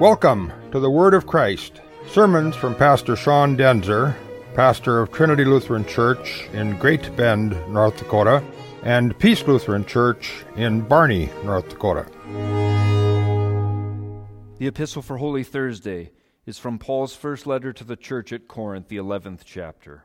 Welcome to the Word of Christ. Sermons from Pastor Sean Daenzer, pastor of Trinity Lutheran Church in Great Bend, North Dakota, and Peace Lutheran Church in Barney, North Dakota. The Epistle for Holy Thursday is from Paul's first letter to the church at Corinth, the 11th chapter.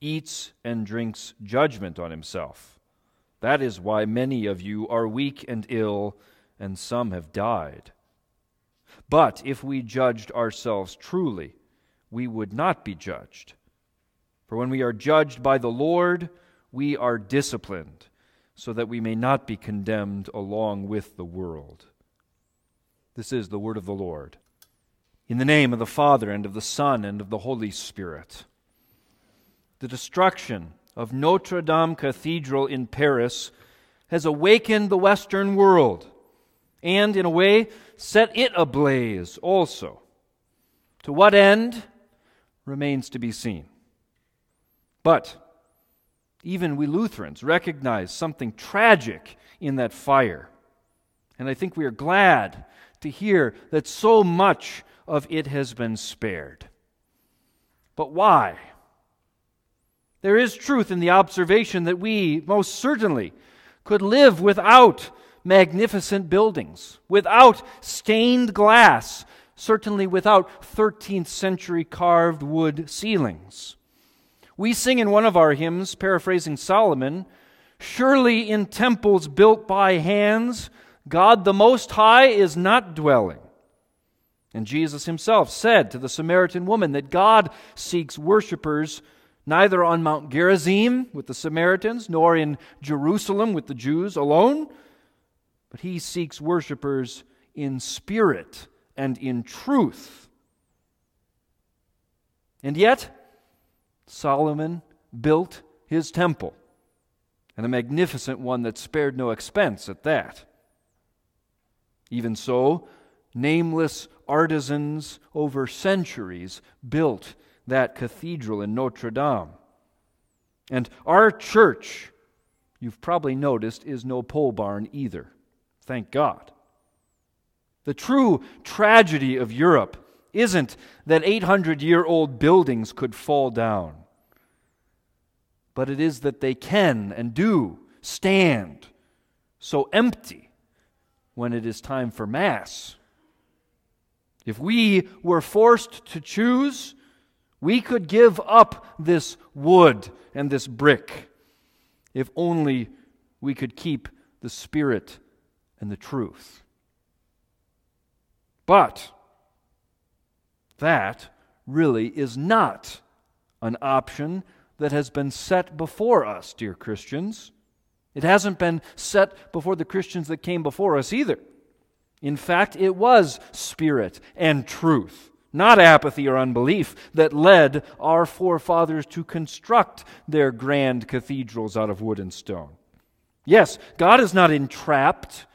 eats and drinks judgment on himself. That is why many of you are weak and ill, and some have died. But if we judged ourselves truly, we would not be judged. For when we are judged by the Lord, we are disciplined, so that we may not be condemned along with the world. This is the word of the Lord. In the name of the Father, and of the Son, and of the Holy Spirit. The destruction of Notre Dame Cathedral in Paris has awakened the Western world and, in a way, set it ablaze also. To what end remains to be seen. But even we Lutherans recognize something tragic in that fire. And I think we are glad to hear that so much of it has been spared. But why? There is truth in the observation that we most certainly could live without magnificent buildings, without stained glass, certainly without 13th century carved wood ceilings. We sing in one of our hymns, paraphrasing Solomon, Surely in temples built by hands, God the Most High is not dwelling. And Jesus himself said to the Samaritan woman that God seeks worshippers neither on Mount Gerizim with the Samaritans, nor in Jerusalem with the Jews alone, but he seeks worshippers in spirit and in truth. And yet, Solomon built his temple, and a magnificent one that spared no expense at that. Even so, nameless artisans over centuries built that cathedral in Notre Dame. And our church, you've probably noticed, is no pole barn either. Thank God. The true tragedy of Europe isn't that 800 year old buildings could fall down, but it is that they can and do stand so empty when it is time for Mass. If we were forced to choose, we could give up this wood and this brick if only we could keep the Spirit and the truth. But that really is not an option that has been set before us, dear Christians. It hasn't been set before the Christians that came before us either. In fact, it was spirit and truth not apathy or unbelief, that led our forefathers to construct their grand cathedrals out of wood and stone. Yes, God is not entrapped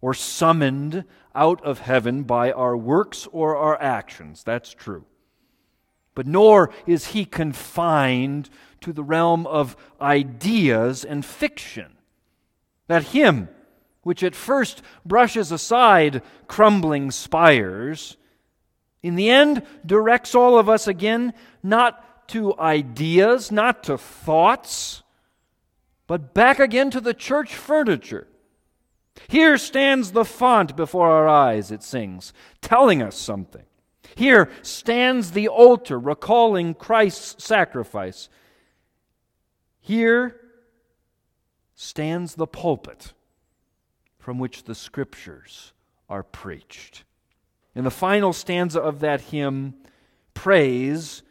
or summoned out of heaven by our works or our actions. That's true. But nor is he confined to the realm of ideas and fiction. That hymn, which at first brushes aside crumbling spires, in the end, directs all of us again not to ideas, not to thoughts, but back again to the church furniture. Here stands the font before our eyes, it sings, telling us something. Here stands the altar, recalling Christ's sacrifice. Here stands the pulpit from which the scriptures are preached. In the final stanza of that hymn, prays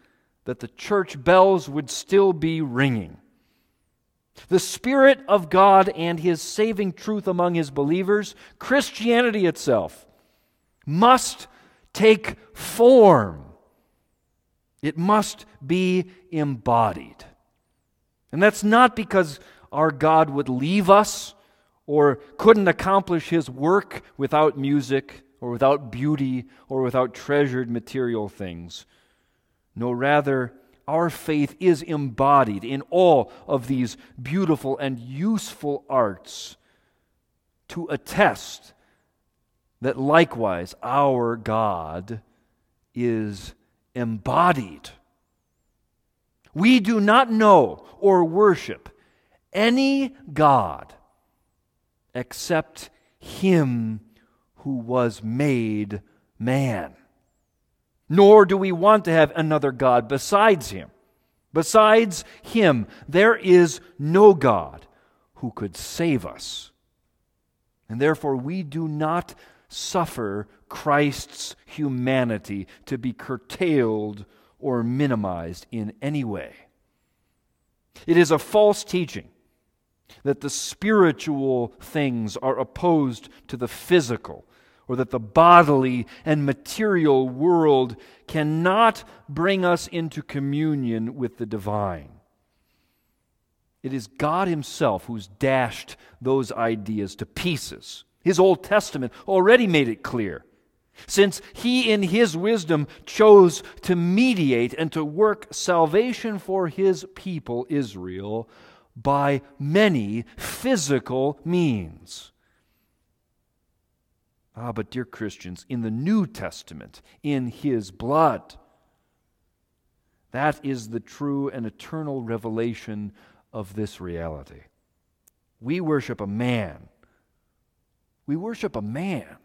that the church bells would still be ringing. The Spirit of God and His saving truth among His believers, Christianity itself, must take form. It must be embodied. And that's not because our God would leave us or couldn't accomplish His work without music or without beauty or without treasured material things. No, rather, our faith is embodied in all of these beautiful and useful arts to attest that likewise our God is embodied. We do not know or worship any God except Him who was made man. Nor do we want to have another God besides Him. Besides Him, there is no God who could save us. And therefore, we do not suffer Christ's humanity to be curtailed or minimized in any way. It is a false teaching that the spiritual things are opposed to the physical, or that the bodily and material world cannot bring us into communion with the divine. It is God Himself who's dashed those ideas to pieces. His Old Testament already made it clear. Since He, in His wisdom, chose to mediate and to work salvation for His people, Israel, by many physical means. Ah, but dear Christians, in the New Testament, in His blood, that is the true and eternal revelation of this reality. We worship a man. We worship a man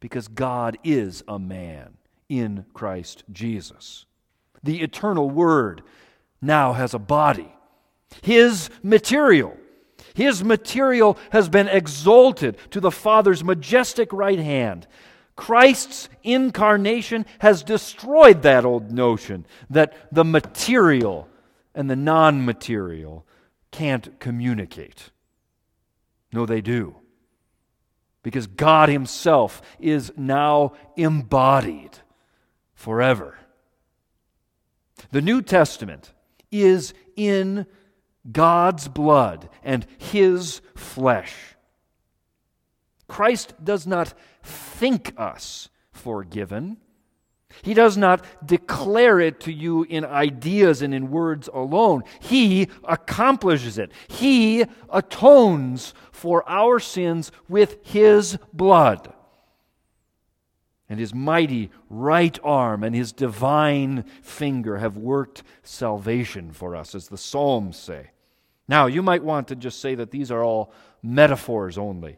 because God is a man in Christ Jesus. The eternal Word now has a body his material. His material has been exalted to the Father's majestic right hand. Christ's incarnation has destroyed that old notion that the material and the non material can't communicate. No, they do. Because God Himself is now embodied forever. The New Testament is in God's blood and his flesh. Christ does not think us forgiven. He does not declare it to you in ideas and in words alone. He accomplishes it. He atones for our sins with His blood. And His mighty right arm and His divine finger have worked salvation for us, as the Psalms say. Now, you might want to just say that these are all metaphors only.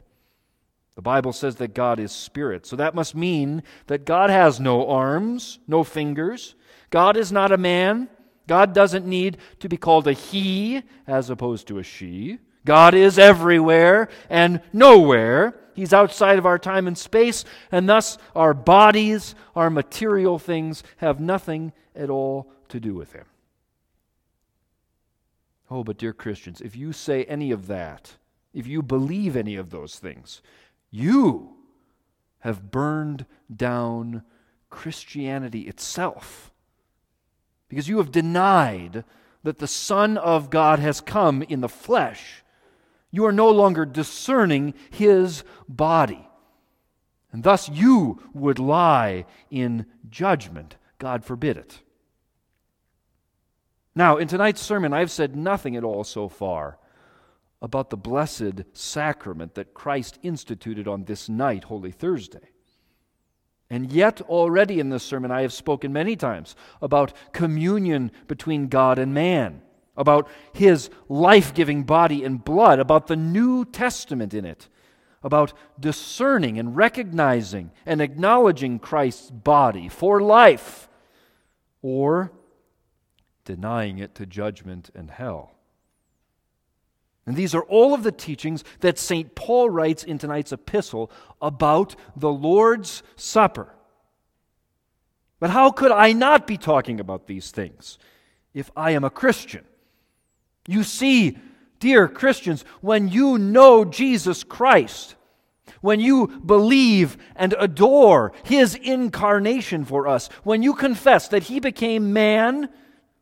The Bible says that God is spirit, so that must mean that God has no arms, no fingers. God is not a man. God doesn't need to be called a he as opposed to a she. God is everywhere and nowhere. He's outside of our time and space, and thus our bodies, our material things, have nothing at all to do with Him. Oh, but dear Christians, if you say any of that, if you believe any of those things, you have burned down Christianity itself. Because you have denied that the Son of God has come in the flesh. You are no longer discerning his body. And thus you would lie in judgment. God forbid it. Now, in tonight's sermon, I've said nothing at all so far about the blessed sacrament that Christ instituted on this night, Holy Thursday. And yet, already in this sermon, I have spoken many times about communion between God and man, about his life giving body and blood, about the New Testament in it, about discerning and recognizing and acknowledging Christ's body for life, or denying it to judgment and hell. And these are all of the teachings that St. Paul writes in tonight's epistle about the Lord's Supper. But how could I not be talking about these things if I am a Christian? You see, dear Christians, when you know Jesus Christ, when you believe and adore his incarnation for us, when you confess that he became man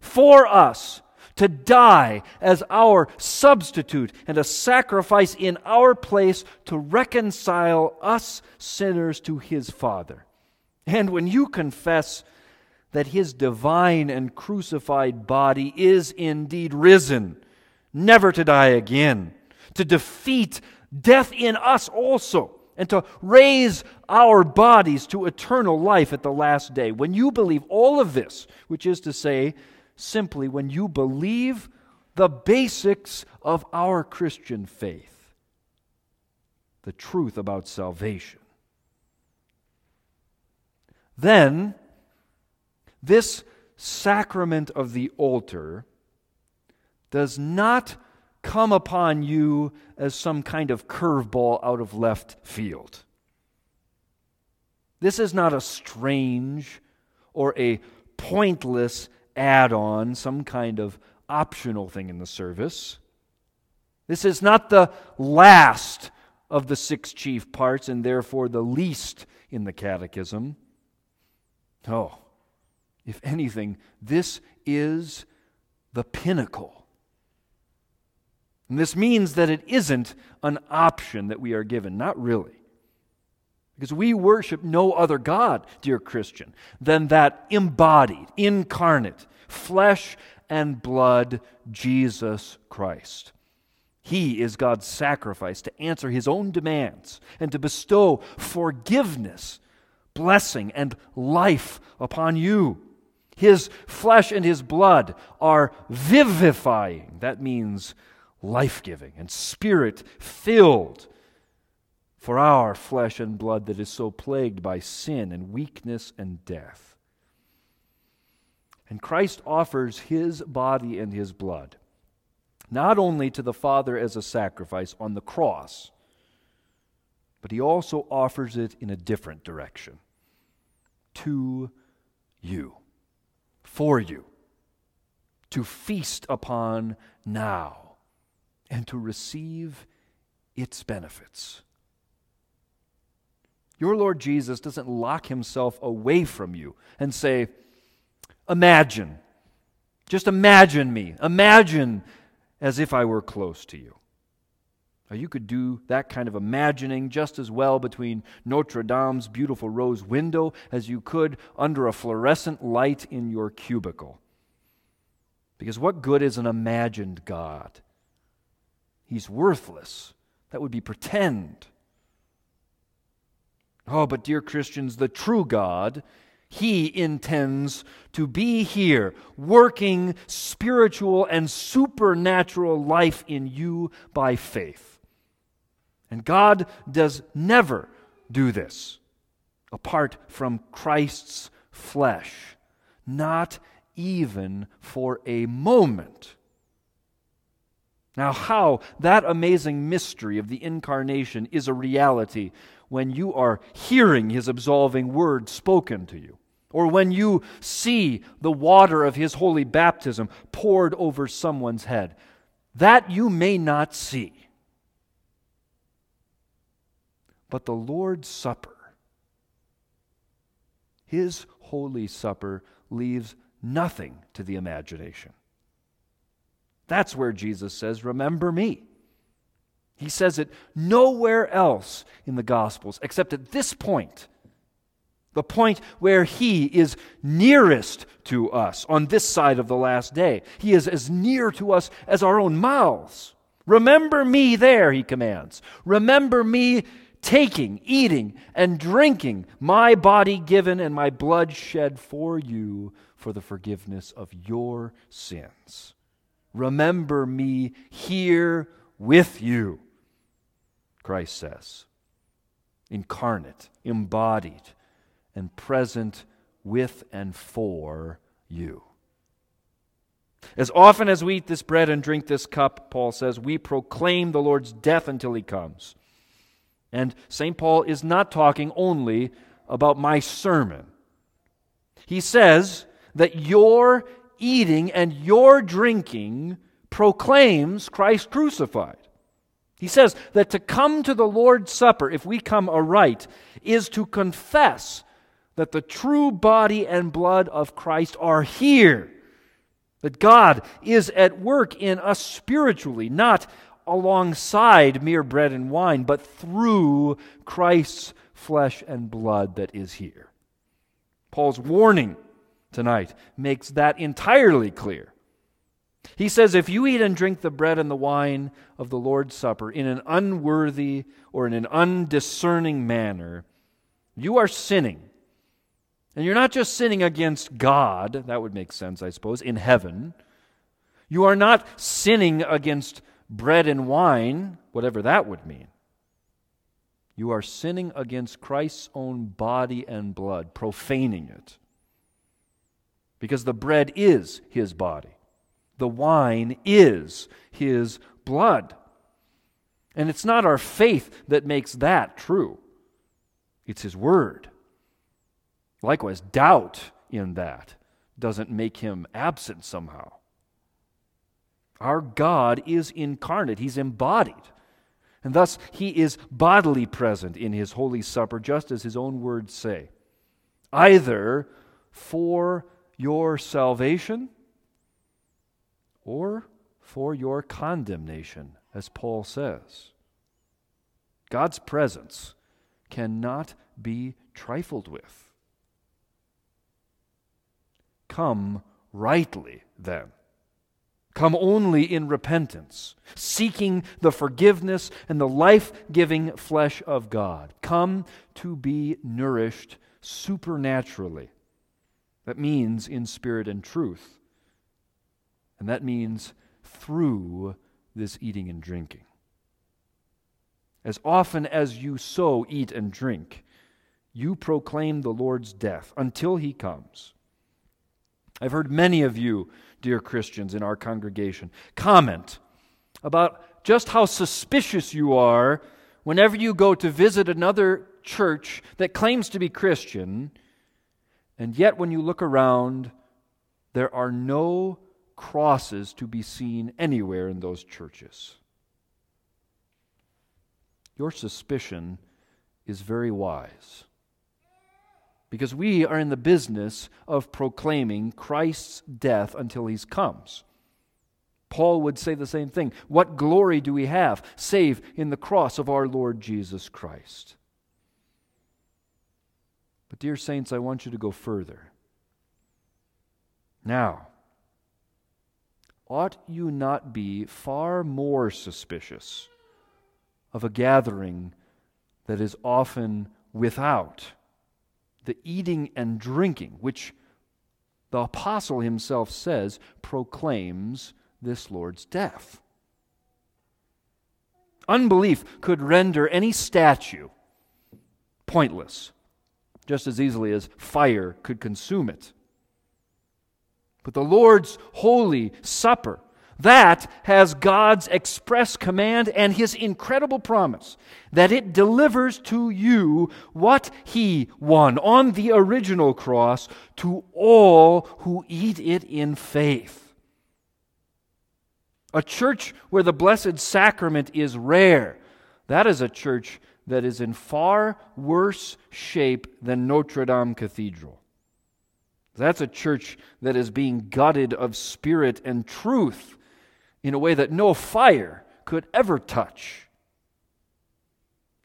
for us, to die as our substitute and a sacrifice in our place to reconcile us sinners to his Father. And when you confess that his divine and crucified body is indeed risen, never to die again, to defeat death in us also, and to raise our bodies to eternal life at the last day. When you believe all of this, which is to say, simply when you believe the basics of our Christian faith, the truth about salvation. Then, this sacrament of the altar does not come upon you as some kind of curveball out of left field. This is not a strange or a pointless add on, some kind of optional thing in the service. This is not the last of the six chief parts and therefore the least in the catechism. No. If anything, this is the pinnacle. And this means that it isn't an option that we are given. Not really. Because we worship no other God, dear Christian, than that embodied, incarnate, flesh and blood Jesus Christ. He is God's sacrifice to answer his own demands and to bestow forgiveness, blessing, and life upon you. His flesh and his blood are vivifying. That means life giving and spirit filled for our flesh and blood that is so plagued by sin and weakness and death. And Christ offers his body and his blood, not only to the Father as a sacrifice on the cross, but he also offers it in a different direction to you, for you, to feast upon now and to receive its benefits. Your Lord Jesus doesn't lock himself away from you and say, Imagine. Just imagine me. Imagine as if I were close to you. Now, you could do that kind of imagining just as well between Notre Dame's beautiful rose window as you could under a fluorescent light in your cubicle. Because what good is an imagined God? He's worthless. That would be pretend. Oh, but dear Christians, the true God, He intends to be here, working spiritual and supernatural life in you by faith. And God does never do this apart from Christ's flesh, not even for a moment. Now, how that amazing mystery of the incarnation is a reality when you are hearing his absolving word spoken to you, or when you see the water of his holy baptism poured over someone's head. That you may not see. But the Lord's Supper, his holy supper, leaves nothing to the imagination. That's where Jesus says, Remember me. He says it nowhere else in the Gospels except at this point, the point where He is nearest to us on this side of the last day. He is as near to us as our own mouths. Remember me there, He commands. Remember me taking, eating, and drinking my body given and my blood shed for you for the forgiveness of your sins. Remember me here with you, Christ says, incarnate, embodied, and present with and for you. As often as we eat this bread and drink this cup, Paul says, we proclaim the Lord's death until he comes. And St. Paul is not talking only about my sermon. He says that your eating and your drinking proclaims Christ crucified. He says that to come to the Lord's Supper, if we come aright, is to confess that the true body and blood of Christ are here. That God is at work in us spiritually, not alongside mere bread and wine, but through Christ's flesh and blood that is here. Paul's warning tonight makes that entirely clear. He says, If you eat and drink the bread and the wine of the Lord's Supper in an unworthy or in an undiscerning manner, you are sinning. And you're not just sinning against God, that would make sense, I suppose, in heaven. You are not sinning against bread and wine, whatever that would mean. You are sinning against Christ's own body and blood, profaning it. Because the bread is his body, the wine is his blood. And it's not our faith that makes that true, it's his word. Likewise, doubt in that doesn't make him absent somehow. Our God is incarnate, He's embodied. And thus, He is bodily present in His Holy Supper, just as His own words say. Either for your salvation or for your condemnation, as Paul says. God's presence cannot be trifled with. Come rightly, then. Come only in repentance, seeking the forgiveness and the life giving flesh of God. Come to be nourished supernaturally. That means in spirit and truth. And that means through this eating and drinking. As often as you so eat and drink, you proclaim the Lord's death until he comes. I've heard many of you, dear Christians in our congregation, comment about just how suspicious you are whenever you go to visit another church that claims to be Christian, and yet when you look around, there are no crosses to be seen anywhere in those churches. Your suspicion is very wise because we are in the business of proclaiming Christ's death until he comes. Paul would say the same thing. What glory do we have save in the cross of our Lord Jesus Christ? But, dear saints, I want you to go further. Now, ought you not be far more suspicious of a gathering that is often without the eating and drinking, which the apostle himself says proclaims this Lord's death. Unbelief could render any statue pointless, just as easily as fire could consume it. But the Lord's holy supper that has God's express command and his incredible promise that it delivers to you what he won on the original cross to all who eat it in faith. A church where the Blessed Sacrament is rare, that is a church that is in far worse shape than Notre Dame Cathedral. That's a church that is being gutted of spirit and truth in a way that no fire could ever touch.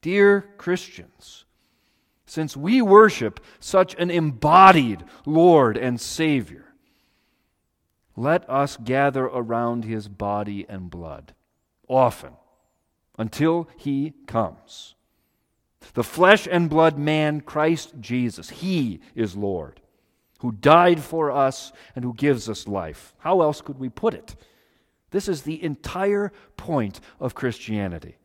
Dear Christians, since we worship such an embodied Lord and Savior, let us gather around his body and blood often until he comes. The flesh and blood man, Christ Jesus, he is Lord, who died for us and who gives us life. How else could we put it? This is the entire point of Christianity.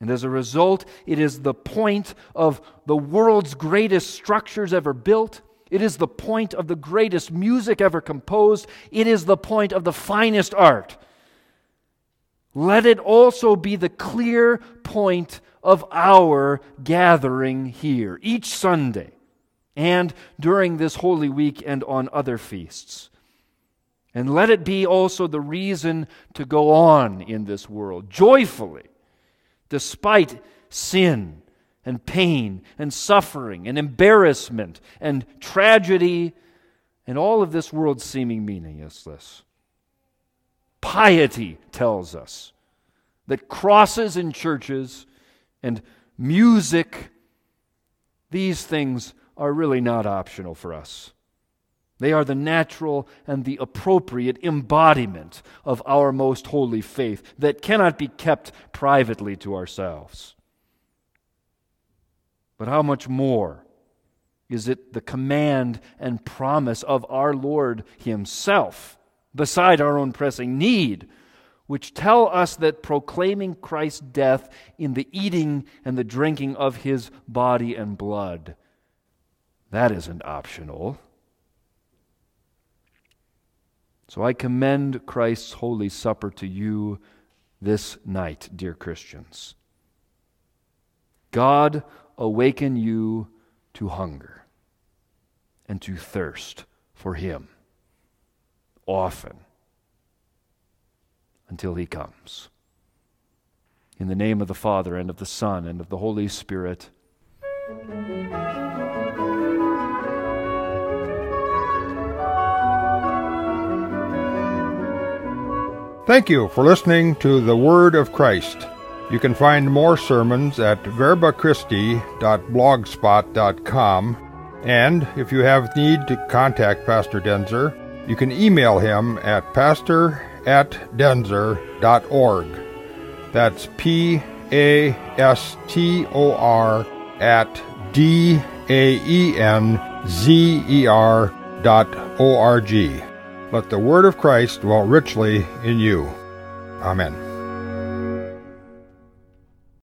And as a result, it is the point of the world's greatest structures ever built. It is the point of the greatest music ever composed. It is the point of the finest art. Let it also be the clear point of our gathering here each Sunday and during this Holy Week and on other feasts. And let it be also the reason to go on in this world joyfully, despite sin and pain and suffering and embarrassment and tragedy and all of this world seeming meaninglessness. Piety tells us that crosses in churches and music, these things are really not optional for us. They are the natural and the appropriate embodiment of our most holy faith that cannot be kept privately to ourselves. But how much more is it the command and promise of our Lord Himself, beside our own pressing need, which tell us that proclaiming Christ's death in the eating and the drinking of His body and blood, that isn't optional. So I commend Christ's Holy Supper to you this night, dear Christians. God awaken you to hunger and to thirst for Him often until He comes. In the name of the Father, and of the Son, and of the Holy Spirit. Thank you for listening to the Word of Christ. You can find more sermons at verbachristi.blogspot.com. And if you have need to contact Pastor Daenzer, you can email him at pastor at daenzer.org. That's P A S T O R at D A E N Z E R dot O R G. Let the word of Christ dwell richly in you. Amen.